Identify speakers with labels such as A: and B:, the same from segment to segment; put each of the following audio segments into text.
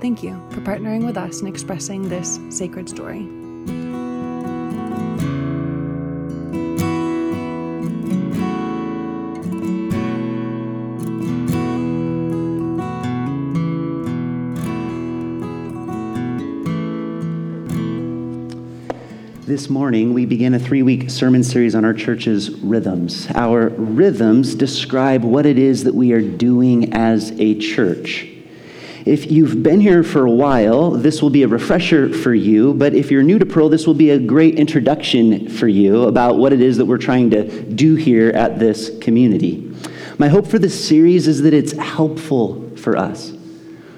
A: Thank you for partnering with us in expressing this sacred story.
B: This morning, we begin a three week sermon series on our church's rhythms. Our rhythms describe what it is that we are doing as a church. If you've been here for a while, this will be a refresher for you, but if you're new to Pearl, this will be a great introduction for you about what it is that we're trying to do here at this community. My hope for this series is that it's helpful for us.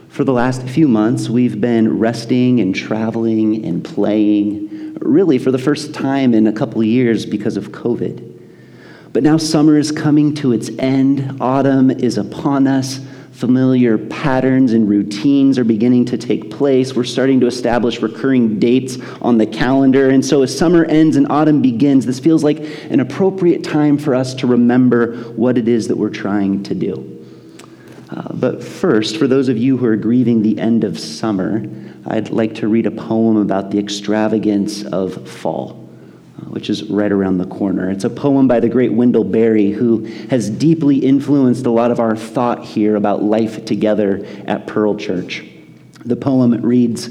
B: For the last few months, we've been resting and traveling and playing, really for the first time in a couple years because of COVID. But now summer is coming to its end, autumn is upon us familiar patterns and routines are beginning to take place. We're starting to establish recurring dates on the calendar. And so, as summer ends and autumn begins, this feels like an appropriate time for us to remember what it is that we're trying to do. Uh, but first, for those of you who are grieving the end of summer, I'd like to read a poem about the extravagance of fall which is right around the corner. It's a poem by the great Wendell Berry, who has deeply influenced a lot of our thought here about life together at Pearl Church. The poem reads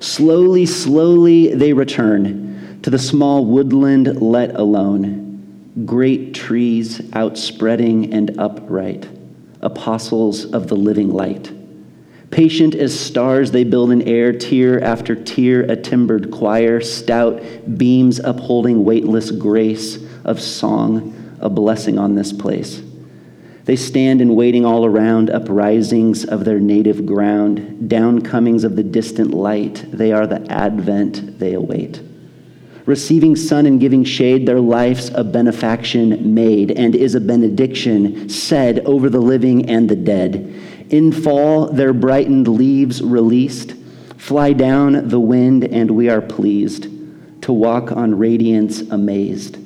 B: Slowly, slowly they return to the small woodland let alone, great trees outspreading and upright, apostles of the living light. Patient as stars, they build in air, tier after tier, a timbered choir, stout beams upholding weightless grace of song, a blessing on this place. They stand in waiting all around, uprisings of their native ground, downcomings of the distant light. They are the advent they await. Receiving sun and giving shade, their life's a benefaction made, and is a benediction said over the living and the dead. In fall, their brightened leaves released, fly down the wind, and we are pleased to walk on radiance amazed.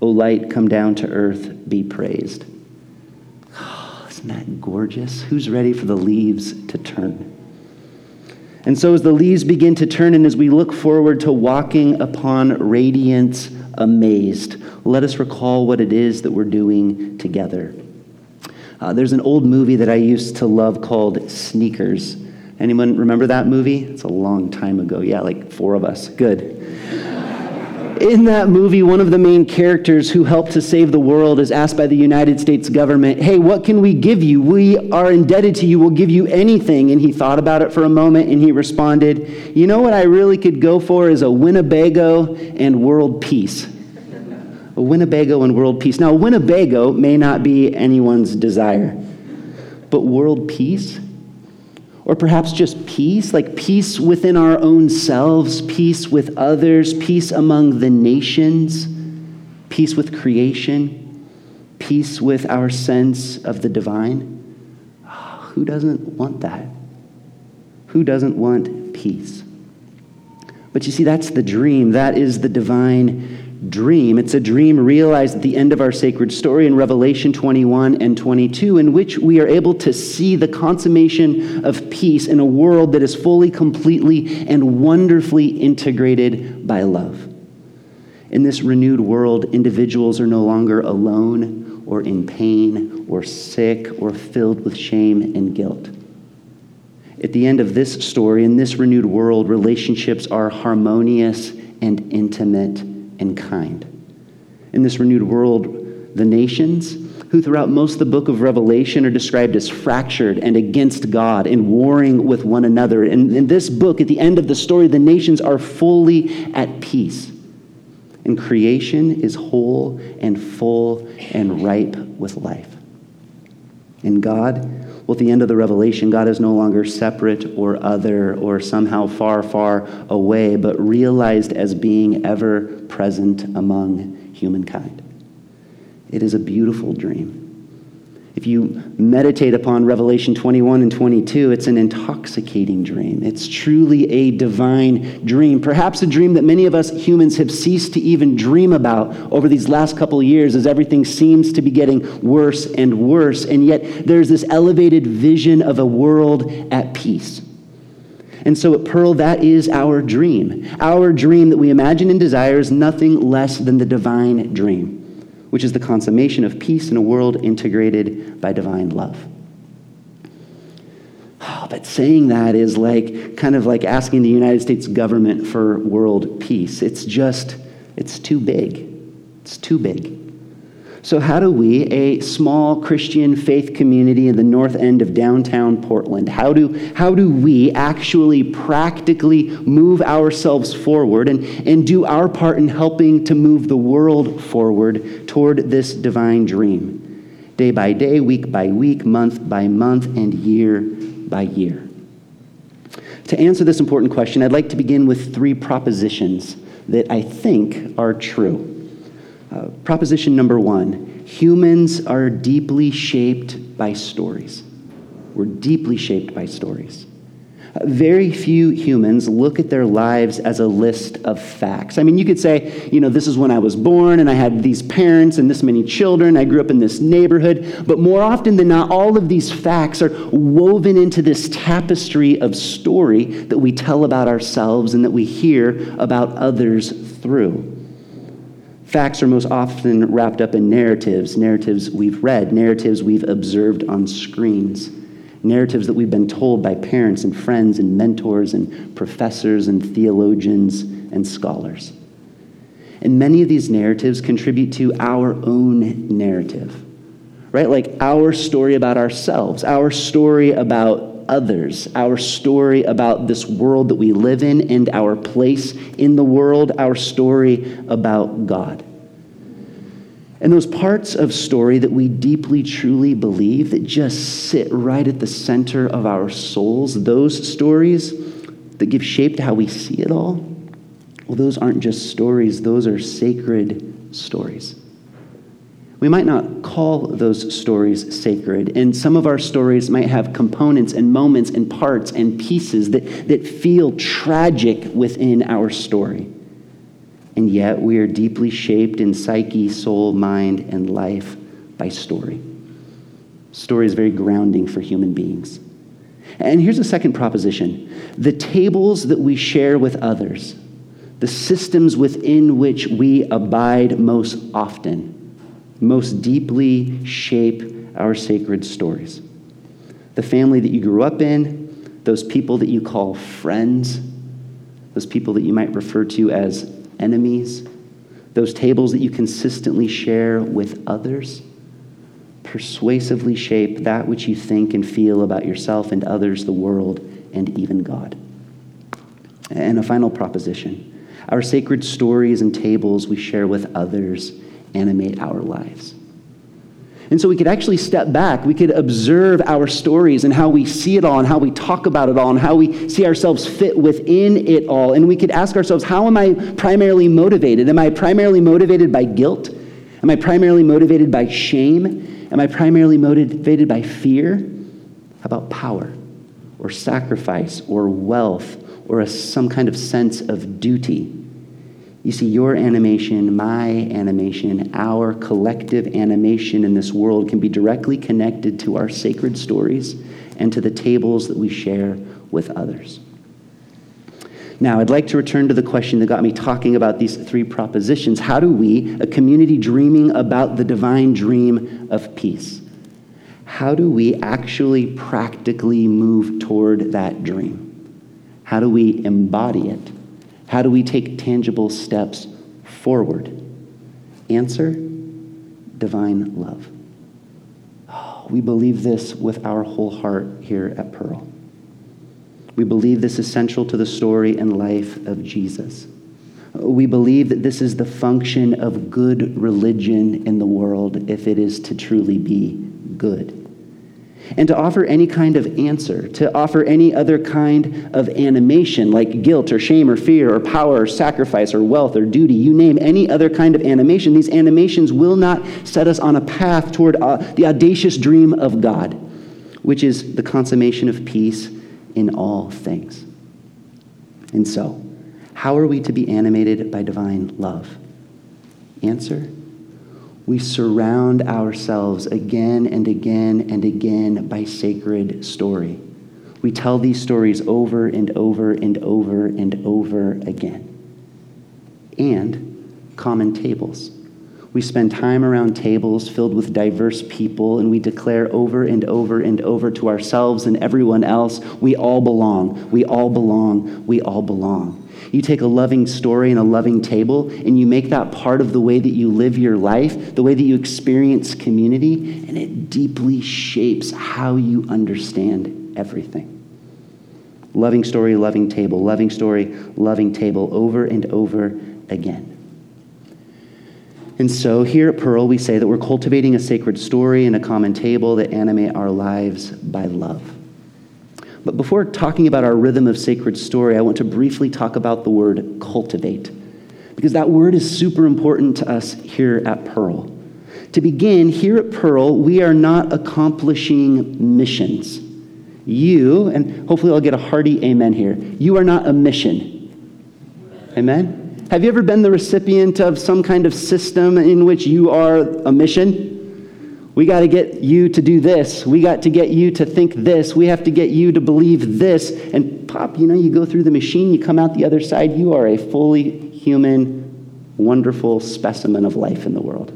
B: O light, come down to earth, be praised. Oh, isn't that gorgeous? Who's ready for the leaves to turn? And so, as the leaves begin to turn, and as we look forward to walking upon radiance amazed, let us recall what it is that we're doing together. Uh, there's an old movie that I used to love called Sneakers. Anyone remember that movie? It's a long time ago. Yeah, like four of us. Good. In that movie, one of the main characters who helped to save the world is asked by the United States government, Hey, what can we give you? We are indebted to you. We'll give you anything. And he thought about it for a moment and he responded, You know what I really could go for is a Winnebago and world peace a Winnebago and world peace. Now, Winnebago may not be anyone's desire, but world peace? Or perhaps just peace, like peace within our own selves, peace with others, peace among the nations, peace with creation, peace with our sense of the divine. Oh, who doesn't want that? Who doesn't want peace? But you see, that's the dream. That is the divine dream. It's a dream realized at the end of our sacred story in Revelation 21 and 22, in which we are able to see the consummation of peace in a world that is fully, completely, and wonderfully integrated by love. In this renewed world, individuals are no longer alone or in pain or sick or filled with shame and guilt. At the end of this story, in this renewed world, relationships are harmonious and intimate and kind. In this renewed world, the nations, who throughout most of the book of Revelation are described as fractured and against God and warring with one another. In this book, at the end of the story, the nations are fully at peace. And creation is whole and full and ripe with life. And God, Well, at the end of the revelation, God is no longer separate or other or somehow far, far away, but realized as being ever present among humankind. It is a beautiful dream. If you meditate upon Revelation 21 and 22, it's an intoxicating dream. It's truly a divine dream. Perhaps a dream that many of us humans have ceased to even dream about over these last couple years as everything seems to be getting worse and worse. And yet there's this elevated vision of a world at peace. And so at Pearl, that is our dream. Our dream that we imagine and desire is nothing less than the divine dream which is the consummation of peace in a world integrated by divine love. Oh, but saying that is like kind of like asking the United States government for world peace. It's just, it's too big. It's too big. So, how do we, a small Christian faith community in the north end of downtown Portland, how do, how do we actually practically move ourselves forward and, and do our part in helping to move the world forward toward this divine dream? Day by day, week by week, month by month, and year by year. To answer this important question, I'd like to begin with three propositions that I think are true. Uh, proposition number one humans are deeply shaped by stories. We're deeply shaped by stories. Very few humans look at their lives as a list of facts. I mean, you could say, you know, this is when I was born and I had these parents and this many children. I grew up in this neighborhood. But more often than not, all of these facts are woven into this tapestry of story that we tell about ourselves and that we hear about others through. Facts are most often wrapped up in narratives, narratives we've read, narratives we've observed on screens, narratives that we've been told by parents and friends and mentors and professors and theologians and scholars. And many of these narratives contribute to our own narrative, right? Like our story about ourselves, our story about others, our story about this world that we live in and our place in the world, our story about God. And those parts of story that we deeply, truly believe that just sit right at the center of our souls, those stories that give shape to how we see it all, well, those aren't just stories, those are sacred stories. We might not call those stories sacred, and some of our stories might have components and moments and parts and pieces that, that feel tragic within our story. And yet we are deeply shaped in psyche, soul, mind, and life by story. Story is very grounding for human beings. And here's a second proposition the tables that we share with others, the systems within which we abide most often, most deeply shape our sacred stories. The family that you grew up in, those people that you call friends, those people that you might refer to as enemies, those tables that you consistently share with others, persuasively shape that which you think and feel about yourself and others, the world, and even God. And a final proposition our sacred stories and tables we share with others animate our lives. And so we could actually step back. We could observe our stories and how we see it all and how we talk about it all and how we see ourselves fit within it all. And we could ask ourselves, how am I primarily motivated? Am I primarily motivated by guilt? Am I primarily motivated by shame? Am I primarily motivated by fear? How about power or sacrifice or wealth or a, some kind of sense of duty? You see, your animation, my animation, our collective animation in this world can be directly connected to our sacred stories and to the tables that we share with others. Now, I'd like to return to the question that got me talking about these three propositions. How do we, a community dreaming about the divine dream of peace, how do we actually practically move toward that dream? How do we embody it? How do we take tangible steps forward? Answer divine love. Oh, we believe this with our whole heart here at Pearl. We believe this is central to the story and life of Jesus. We believe that this is the function of good religion in the world if it is to truly be good. And to offer any kind of answer, to offer any other kind of animation like guilt or shame or fear or power or sacrifice or wealth or duty. You name any other kind of animation, these animations will not set us on a path toward uh, the audacious dream of God, which is the consummation of peace in all things. And so, how are we to be animated by divine love? Answer we surround ourselves again and again and again by sacred story. We tell these stories over and over and over and over again. And common tables. We spend time around tables filled with diverse people, and we declare over and over and over to ourselves and everyone else we all belong, we all belong, we all belong. You take a loving story and a loving table, and you make that part of the way that you live your life, the way that you experience community, and it deeply shapes how you understand everything. Loving story, loving table, loving story, loving table, over and over again. And so here at Pearl, we say that we're cultivating a sacred story and a common table that animate our lives by love. But before talking about our rhythm of sacred story, I want to briefly talk about the word cultivate, because that word is super important to us here at Pearl. To begin, here at Pearl, we are not accomplishing missions. You, and hopefully I'll get a hearty amen here, you are not a mission. Amen? Have you ever been the recipient of some kind of system in which you are a mission? We got to get you to do this. We got to get you to think this. We have to get you to believe this. And pop, you know, you go through the machine, you come out the other side, you are a fully human, wonderful specimen of life in the world.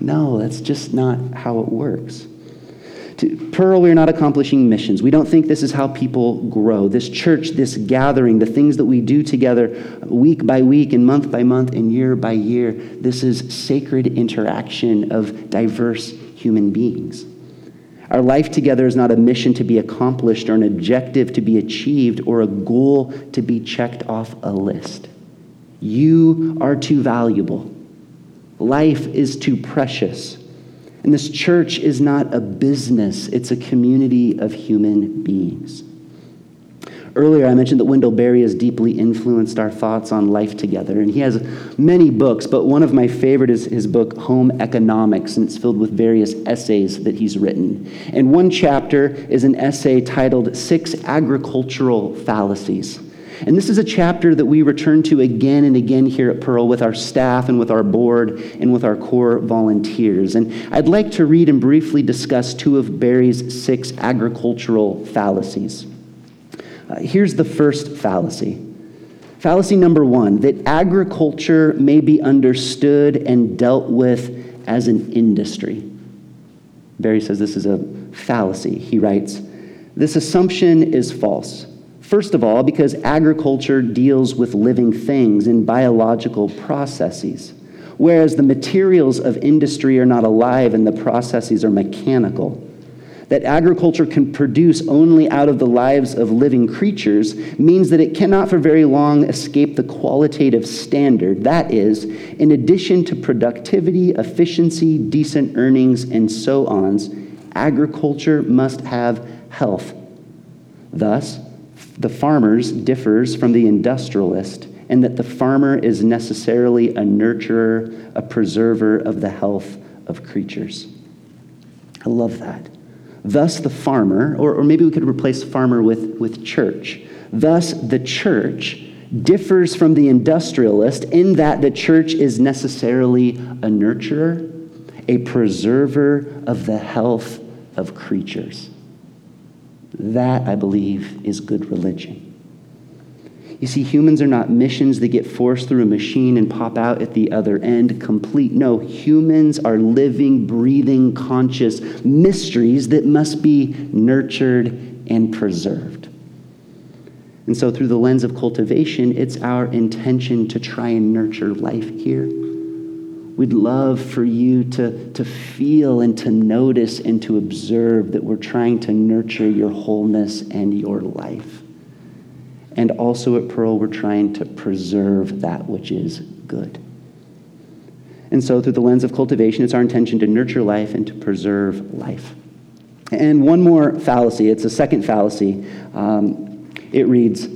B: No, that's just not how it works. To Pearl, we're not accomplishing missions. We don't think this is how people grow. This church, this gathering, the things that we do together week by week and month by month and year by year, this is sacred interaction of diverse human beings. Our life together is not a mission to be accomplished or an objective to be achieved or a goal to be checked off a list. You are too valuable. Life is too precious and this church is not a business, it's a community of human beings. Earlier, I mentioned that Wendell Berry has deeply influenced our thoughts on life together. And he has many books, but one of my favorite is his book, Home Economics, and it's filled with various essays that he's written. And one chapter is an essay titled Six Agricultural Fallacies. And this is a chapter that we return to again and again here at Pearl with our staff and with our board and with our core volunteers. And I'd like to read and briefly discuss two of Berry's six agricultural fallacies. Uh, here's the first fallacy. Fallacy number one that agriculture may be understood and dealt with as an industry. Berry says this is a fallacy. He writes, This assumption is false. First of all, because agriculture deals with living things and biological processes, whereas the materials of industry are not alive and the processes are mechanical. That agriculture can produce only out of the lives of living creatures means that it cannot for very long escape the qualitative standard. That is, in addition to productivity, efficiency, decent earnings, and so on, agriculture must have health. Thus, the farmer's differs from the industrialist in that the farmer is necessarily a nurturer, a preserver of the health of creatures. I love that. Thus, the farmer, or, or maybe we could replace farmer with, with church. Thus, the church differs from the industrialist in that the church is necessarily a nurturer, a preserver of the health of creatures. That, I believe, is good religion. You see, humans are not missions that get forced through a machine and pop out at the other end complete. No, humans are living, breathing, conscious mysteries that must be nurtured and preserved. And so, through the lens of cultivation, it's our intention to try and nurture life here. We'd love for you to, to feel and to notice and to observe that we're trying to nurture your wholeness and your life. And also at Pearl, we're trying to preserve that which is good. And so, through the lens of cultivation, it's our intention to nurture life and to preserve life. And one more fallacy, it's a second fallacy. Um, it reads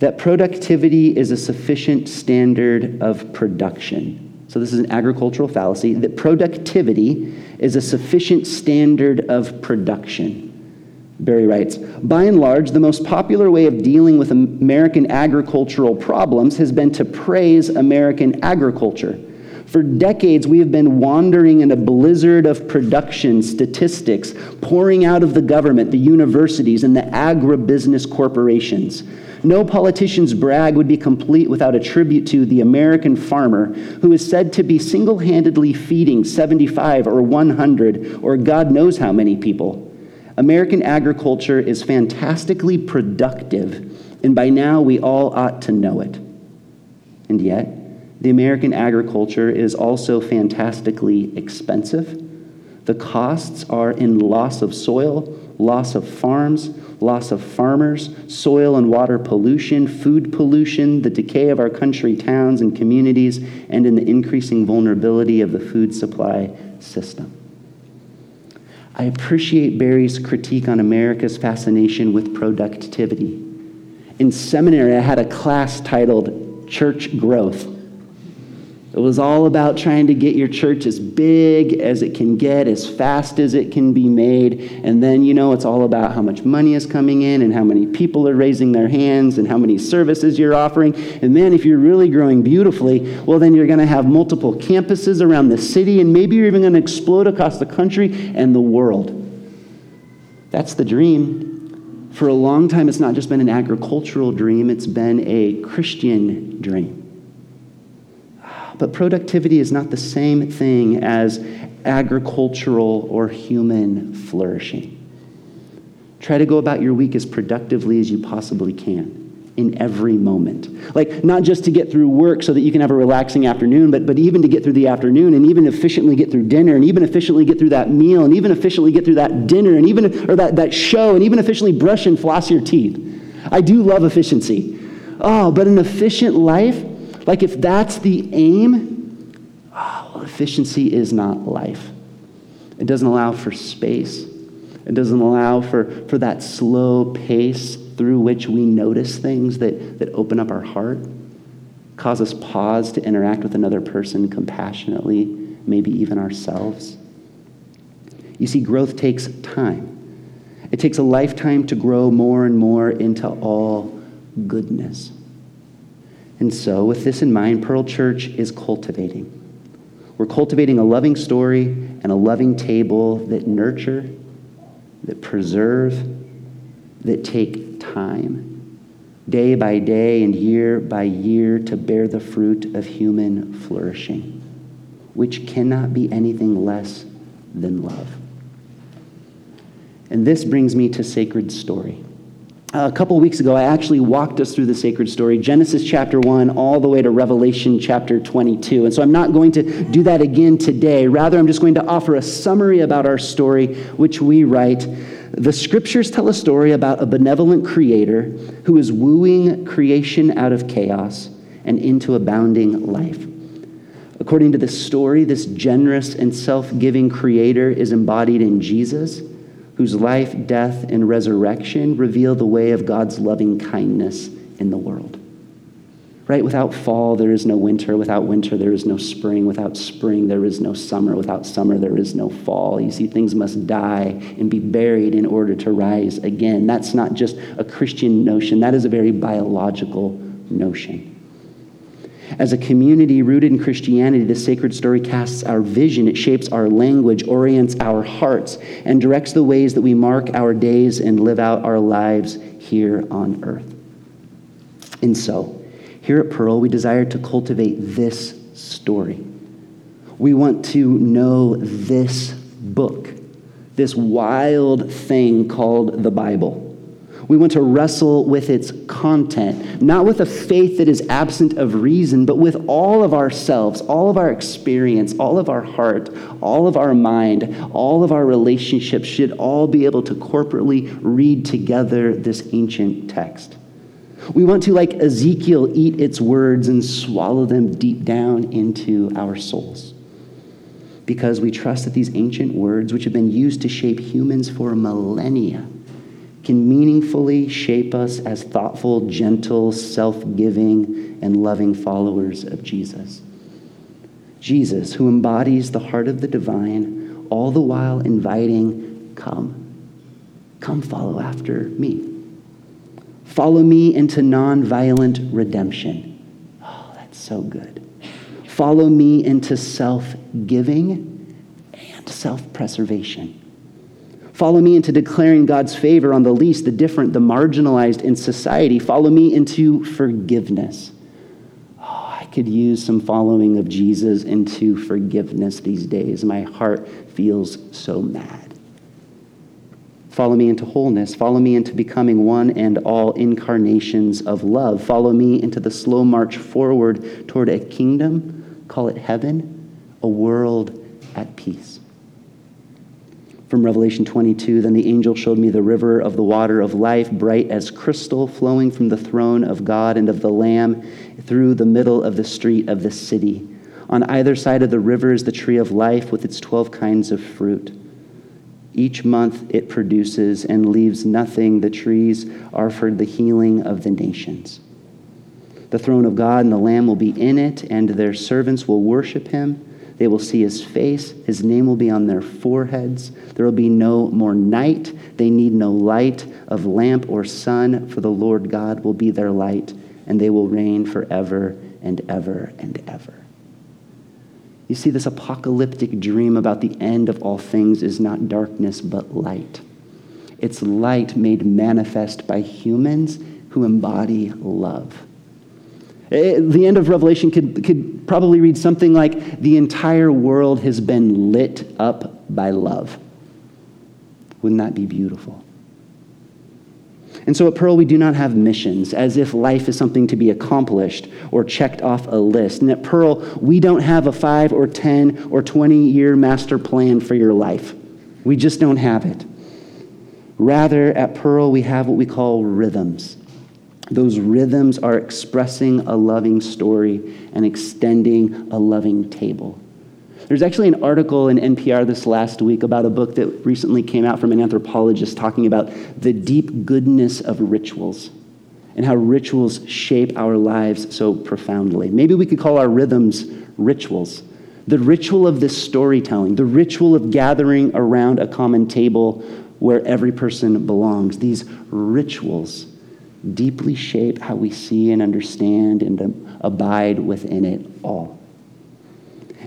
B: that productivity is a sufficient standard of production. So, this is an agricultural fallacy that productivity is a sufficient standard of production. Berry writes By and large, the most popular way of dealing with American agricultural problems has been to praise American agriculture. For decades, we have been wandering in a blizzard of production statistics pouring out of the government, the universities, and the agribusiness corporations. No politician's brag would be complete without a tribute to the American farmer who is said to be single handedly feeding 75 or 100 or God knows how many people. American agriculture is fantastically productive, and by now we all ought to know it. And yet, the American agriculture is also fantastically expensive. The costs are in loss of soil, loss of farms, loss of farmers, soil and water pollution, food pollution, the decay of our country towns and communities, and in the increasing vulnerability of the food supply system. I appreciate Berry's critique on America's fascination with productivity. In seminary, I had a class titled Church Growth. It was all about trying to get your church as big as it can get, as fast as it can be made. And then, you know, it's all about how much money is coming in and how many people are raising their hands and how many services you're offering. And then, if you're really growing beautifully, well, then you're going to have multiple campuses around the city, and maybe you're even going to explode across the country and the world. That's the dream. For a long time, it's not just been an agricultural dream, it's been a Christian dream. But productivity is not the same thing as agricultural or human flourishing. Try to go about your week as productively as you possibly can in every moment. Like, not just to get through work so that you can have a relaxing afternoon, but, but even to get through the afternoon and even efficiently get through dinner and even efficiently get through that meal and even efficiently get through that dinner and even, or that, that show and even efficiently brush and floss your teeth. I do love efficiency. Oh, but an efficient life like, if that's the aim, oh, efficiency is not life. It doesn't allow for space, it doesn't allow for, for that slow pace through which we notice things that, that open up our heart, cause us pause to interact with another person compassionately, maybe even ourselves. You see, growth takes time. It takes a lifetime to grow more and more into all goodness. And so, with this in mind, Pearl Church is cultivating. We're cultivating a loving story and a loving table that nurture, that preserve, that take time, day by day and year by year, to bear the fruit of human flourishing, which cannot be anything less than love. And this brings me to sacred story a couple weeks ago, I actually walked us through the sacred story, Genesis chapter 1, all the way to Revelation chapter 22. And so I'm not going to do that again today. Rather, I'm just going to offer a summary about our story, which we write. The scriptures tell a story about a benevolent creator who is wooing creation out of chaos and into abounding life. According to this story, this generous and self giving creator is embodied in Jesus whose life, death, and resurrection reveal the way of God's loving kindness in the world. Right? Without fall, there is no winter. Without winter, there is no spring. Without spring, there is no summer. Without summer, there is no fall. You see, things must die and be buried in order to rise again. That's not just a Christian notion, that is a very biological notion. As a community rooted in Christianity, the sacred story casts our vision, it shapes our language, orients our hearts, and directs the ways that we mark our days and live out our lives here on earth. And so, here at Pearl, we desire to cultivate this story. We want to know this book, this wild thing called the Bible. We want to wrestle with its content, not with a faith that is absent of reason, but with all of ourselves, all of our experience, all of our heart, all of our mind, all of our relationships should all be able to corporately read together this ancient text. We want to, like Ezekiel, eat its words and swallow them deep down into our souls. because we trust that these ancient words, which have been used to shape humans for millennia, can meaningfully shape us as thoughtful, gentle, self giving, and loving followers of Jesus. Jesus, who embodies the heart of the divine, all the while inviting, Come, come follow after me. Follow me into nonviolent redemption. Oh, that's so good. Follow me into self giving and self preservation. Follow me into declaring God's favor on the least, the different, the marginalized in society. Follow me into forgiveness. Oh, I could use some following of Jesus into forgiveness these days. My heart feels so mad. Follow me into wholeness. Follow me into becoming one and all incarnations of love. Follow me into the slow march forward toward a kingdom, call it heaven, a world at peace from Revelation 22 Then the angel showed me the river of the water of life, bright as crystal, flowing from the throne of God and of the Lamb through the middle of the street of the city. On either side of the river is the tree of life with its 12 kinds of fruit. Each month it produces and leaves nothing. The trees are for the healing of the nations. The throne of God and the Lamb will be in it, and their servants will worship him. They will see his face. His name will be on their foreheads. There will be no more night. They need no light of lamp or sun, for the Lord God will be their light, and they will reign forever and ever and ever. You see, this apocalyptic dream about the end of all things is not darkness, but light. It's light made manifest by humans who embody love. Eh, the end of Revelation could, could probably read something like The entire world has been lit up by love. Wouldn't that be beautiful? And so at Pearl, we do not have missions as if life is something to be accomplished or checked off a list. And at Pearl, we don't have a five or 10 or 20 year master plan for your life. We just don't have it. Rather, at Pearl, we have what we call rhythms. Those rhythms are expressing a loving story and extending a loving table. There's actually an article in NPR this last week about a book that recently came out from an anthropologist talking about the deep goodness of rituals and how rituals shape our lives so profoundly. Maybe we could call our rhythms rituals. The ritual of this storytelling, the ritual of gathering around a common table where every person belongs, these rituals deeply shape how we see and understand and abide within it all.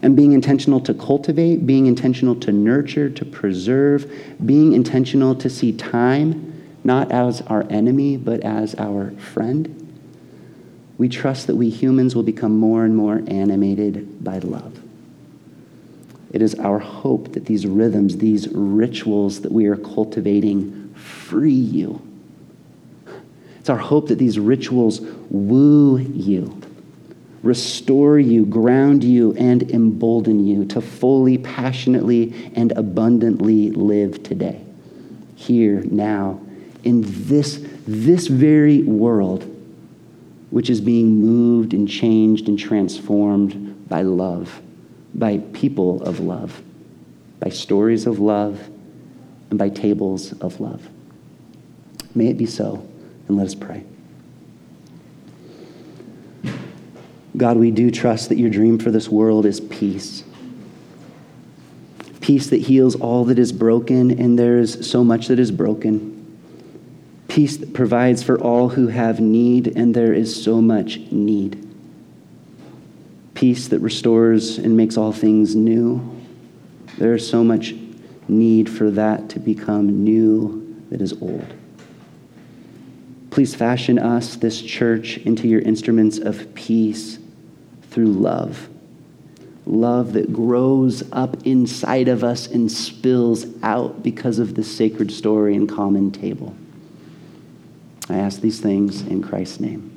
B: And being intentional to cultivate, being intentional to nurture, to preserve, being intentional to see time not as our enemy, but as our friend. We trust that we humans will become more and more animated by love. It is our hope that these rhythms, these rituals that we are cultivating, free you it's our hope that these rituals woo you, restore you, ground you, and embolden you to fully, passionately, and abundantly live today, here, now, in this, this very world, which is being moved and changed and transformed by love, by people of love, by stories of love, and by tables of love. May it be so. And let us pray. God, we do trust that your dream for this world is peace. Peace that heals all that is broken, and there is so much that is broken. Peace that provides for all who have need, and there is so much need. Peace that restores and makes all things new. There is so much need for that to become new that is old. Please fashion us, this church, into your instruments of peace through love. Love that grows up inside of us and spills out because of the sacred story and common table. I ask these things in Christ's name.